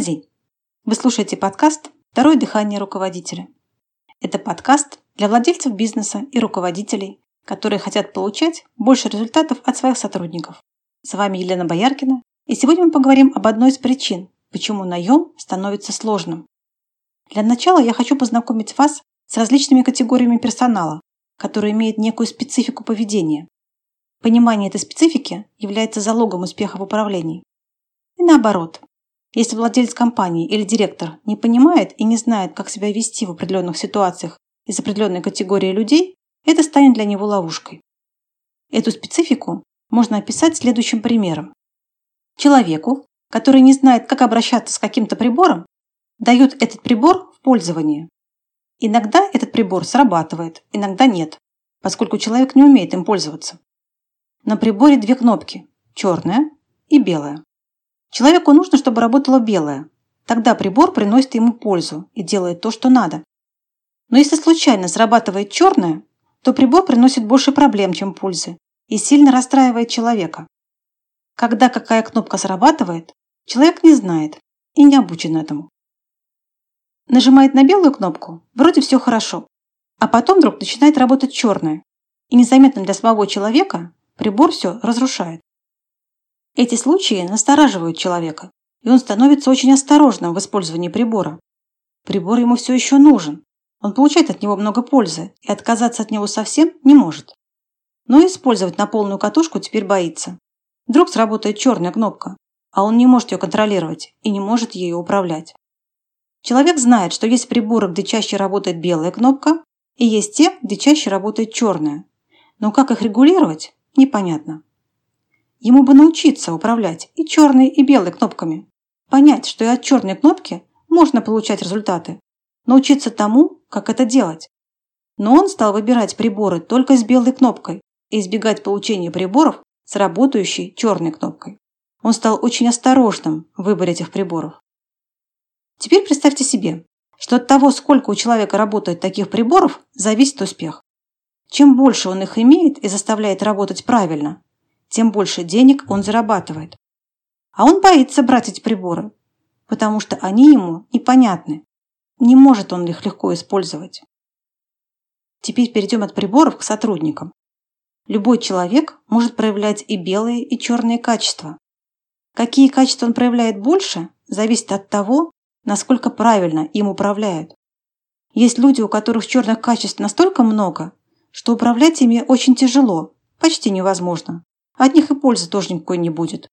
День! Вы слушаете подкаст «Второе дыхание руководителя». Это подкаст для владельцев бизнеса и руководителей, которые хотят получать больше результатов от своих сотрудников. С вами Елена Бояркина, и сегодня мы поговорим об одной из причин, почему наем становится сложным. Для начала я хочу познакомить вас с различными категориями персонала, которые имеют некую специфику поведения. Понимание этой специфики является залогом успеха в управлении. И наоборот, если владелец компании или директор не понимает и не знает, как себя вести в определенных ситуациях из определенной категории людей, это станет для него ловушкой. Эту специфику можно описать следующим примером. Человеку, который не знает, как обращаться с каким-то прибором, дают этот прибор в пользование. Иногда этот прибор срабатывает, иногда нет, поскольку человек не умеет им пользоваться. На приборе две кнопки – черная и белая. Человеку нужно, чтобы работало белое. Тогда прибор приносит ему пользу и делает то, что надо. Но если случайно срабатывает черное, то прибор приносит больше проблем, чем пользы, и сильно расстраивает человека. Когда какая кнопка срабатывает, человек не знает и не обучен этому. Нажимает на белую кнопку, вроде все хорошо, а потом вдруг начинает работать черная, и незаметно для самого человека прибор все разрушает. Эти случаи настораживают человека, и он становится очень осторожным в использовании прибора. Прибор ему все еще нужен. Он получает от него много пользы и отказаться от него совсем не может. Но использовать на полную катушку теперь боится. Вдруг сработает черная кнопка, а он не может ее контролировать и не может ею управлять. Человек знает, что есть приборы, где чаще работает белая кнопка, и есть те, где чаще работает черная. Но как их регулировать, непонятно. Ему бы научиться управлять и черной, и белой кнопками. Понять, что и от черной кнопки можно получать результаты. Научиться тому, как это делать. Но он стал выбирать приборы только с белой кнопкой и избегать получения приборов с работающей черной кнопкой. Он стал очень осторожным в выборе этих приборов. Теперь представьте себе, что от того, сколько у человека работает таких приборов, зависит успех. Чем больше он их имеет и заставляет работать правильно, тем больше денег он зарабатывает. А он боится брать эти приборы, потому что они ему непонятны. Не может он их легко использовать. Теперь перейдем от приборов к сотрудникам. Любой человек может проявлять и белые, и черные качества. Какие качества он проявляет больше, зависит от того, насколько правильно им управляют. Есть люди, у которых черных качеств настолько много, что управлять ими очень тяжело, почти невозможно. От них и пользы тоже никакой не будет.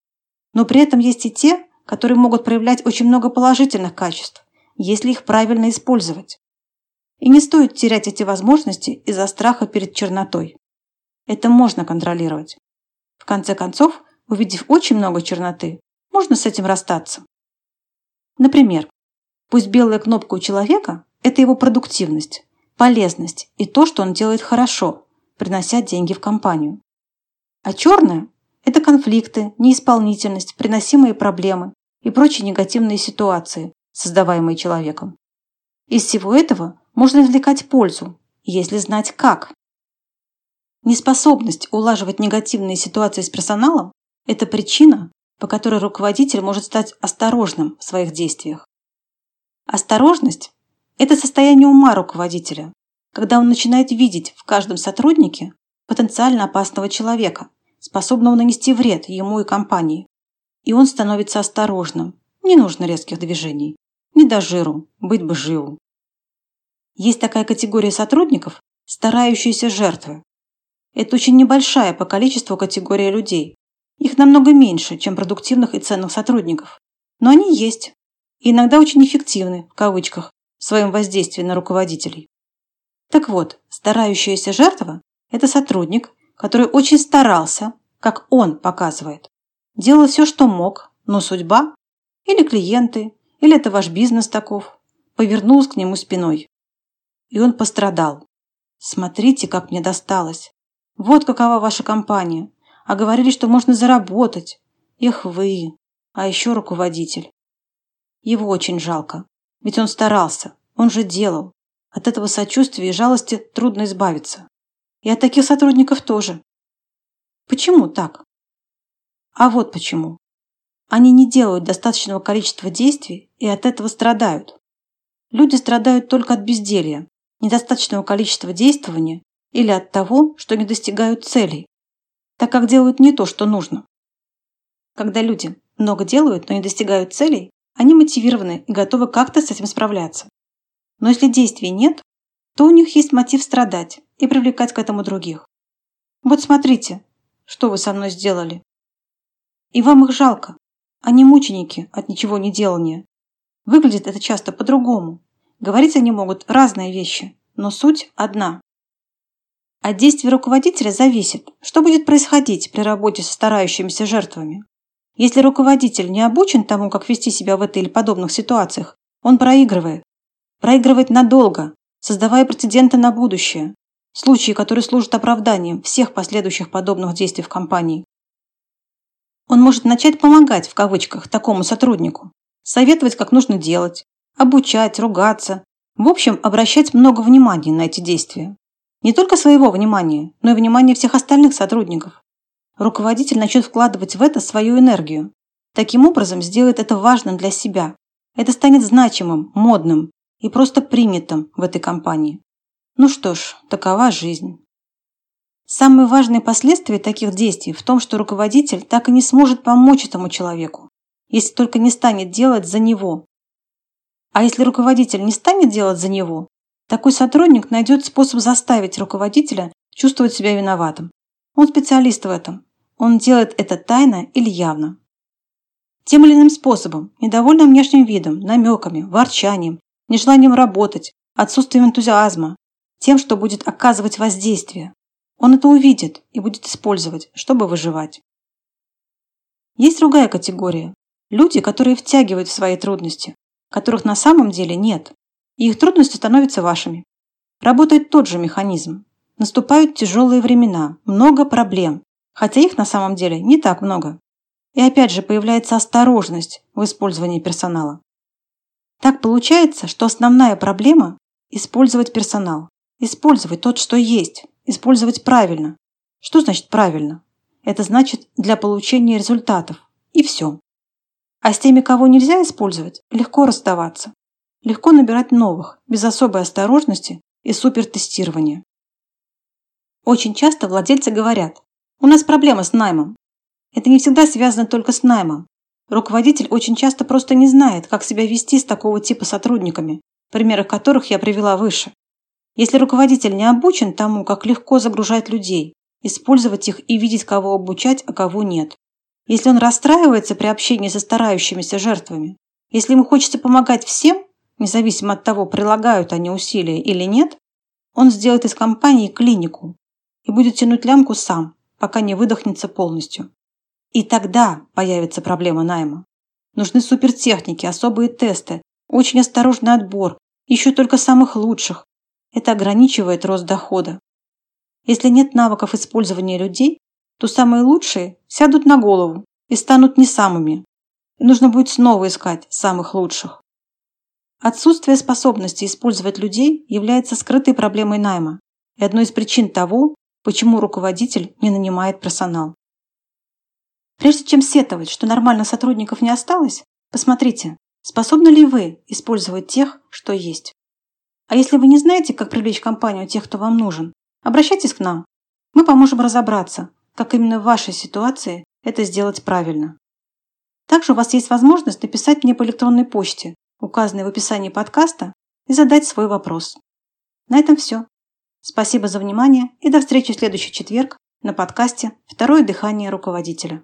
Но при этом есть и те, которые могут проявлять очень много положительных качеств, если их правильно использовать. И не стоит терять эти возможности из-за страха перед чернотой. Это можно контролировать. В конце концов, увидев очень много черноты, можно с этим расстаться. Например, пусть белая кнопка у человека – это его продуктивность, полезность и то, что он делает хорошо, принося деньги в компанию. А черное – это конфликты, неисполнительность, приносимые проблемы и прочие негативные ситуации, создаваемые человеком. Из всего этого можно извлекать пользу, если знать как. Неспособность улаживать негативные ситуации с персоналом – это причина, по которой руководитель может стать осторожным в своих действиях. Осторожность – это состояние ума руководителя, когда он начинает видеть в каждом сотруднике потенциально опасного человека, способного нанести вред ему и компании. И он становится осторожным. Не нужно резких движений. Не до жиру, быть бы живу. Есть такая категория сотрудников, старающиеся жертвы. Это очень небольшая по количеству категория людей. Их намного меньше, чем продуктивных и ценных сотрудников. Но они есть. И иногда очень эффективны, в кавычках, в своем воздействии на руководителей. Так вот, старающаяся жертва – это сотрудник, который очень старался, как он показывает. Делал все, что мог, но судьба или клиенты, или это ваш бизнес таков, повернулась к нему спиной. И он пострадал. Смотрите, как мне досталось. Вот какова ваша компания. А говорили, что можно заработать. Эх вы, а еще руководитель. Его очень жалко. Ведь он старался, он же делал. От этого сочувствия и жалости трудно избавиться. И от таких сотрудников тоже. Почему так? А вот почему. Они не делают достаточного количества действий и от этого страдают. Люди страдают только от безделья, недостаточного количества действования или от того, что не достигают целей, так как делают не то, что нужно. Когда люди много делают, но не достигают целей, они мотивированы и готовы как-то с этим справляться. Но если действий нет, то у них есть мотив страдать и привлекать к этому других. Вот смотрите, что вы со мной сделали. И вам их жалко. Они мученики от ничего не делания. Выглядит это часто по-другому. Говорить они могут разные вещи, но суть одна. От действий руководителя зависит, что будет происходить при работе со старающимися жертвами. Если руководитель не обучен тому, как вести себя в этой или подобных ситуациях, он проигрывает. Проигрывает надолго, создавая прецеденты на будущее, случаи, которые служат оправданием всех последующих подобных действий в компании. Он может начать помогать, в кавычках, такому сотруднику, советовать, как нужно делать, обучать, ругаться, в общем, обращать много внимания на эти действия. Не только своего внимания, но и внимания всех остальных сотрудников. Руководитель начнет вкладывать в это свою энергию. Таким образом, сделает это важным для себя. Это станет значимым, модным и просто принятым в этой компании. Ну что ж, такова жизнь. Самые важные последствия таких действий в том, что руководитель так и не сможет помочь этому человеку, если только не станет делать за него. А если руководитель не станет делать за него, такой сотрудник найдет способ заставить руководителя чувствовать себя виноватым. Он специалист в этом. Он делает это тайно или явно. Тем или иным способом, недовольным внешним видом, намеками, ворчанием, нежеланием работать, отсутствием энтузиазма, тем, что будет оказывать воздействие, он это увидит и будет использовать, чтобы выживать. Есть другая категория. Люди, которые втягивают в свои трудности, которых на самом деле нет, и их трудности становятся вашими. Работает тот же механизм. Наступают тяжелые времена, много проблем, хотя их на самом деле не так много. И опять же появляется осторожность в использовании персонала. Так получается, что основная проблема – использовать персонал, использовать тот, что есть, Использовать правильно. Что значит правильно? Это значит для получения результатов. И все. А с теми, кого нельзя использовать, легко расставаться. Легко набирать новых, без особой осторожности и супертестирования. Очень часто владельцы говорят, у нас проблема с наймом. Это не всегда связано только с наймом. Руководитель очень часто просто не знает, как себя вести с такого типа сотрудниками, примеры которых я привела выше. Если руководитель не обучен тому, как легко загружать людей, использовать их и видеть, кого обучать, а кого нет. Если он расстраивается при общении со старающимися жертвами, если ему хочется помогать всем, независимо от того, прилагают они усилия или нет, он сделает из компании клинику и будет тянуть лямку сам, пока не выдохнется полностью. И тогда появится проблема найма. Нужны супертехники, особые тесты, очень осторожный отбор, еще только самых лучших, это ограничивает рост дохода. Если нет навыков использования людей, то самые лучшие сядут на голову и станут не самыми. И нужно будет снова искать самых лучших. Отсутствие способности использовать людей является скрытой проблемой найма и одной из причин того, почему руководитель не нанимает персонал. Прежде чем сетовать, что нормальных сотрудников не осталось, посмотрите, способны ли вы использовать тех, что есть. А если вы не знаете, как привлечь компанию тех, кто вам нужен, обращайтесь к нам. Мы поможем разобраться, как именно в вашей ситуации это сделать правильно. Также у вас есть возможность написать мне по электронной почте, указанной в описании подкаста, и задать свой вопрос. На этом все. Спасибо за внимание и до встречи в следующий четверг на подкасте «Второе дыхание руководителя».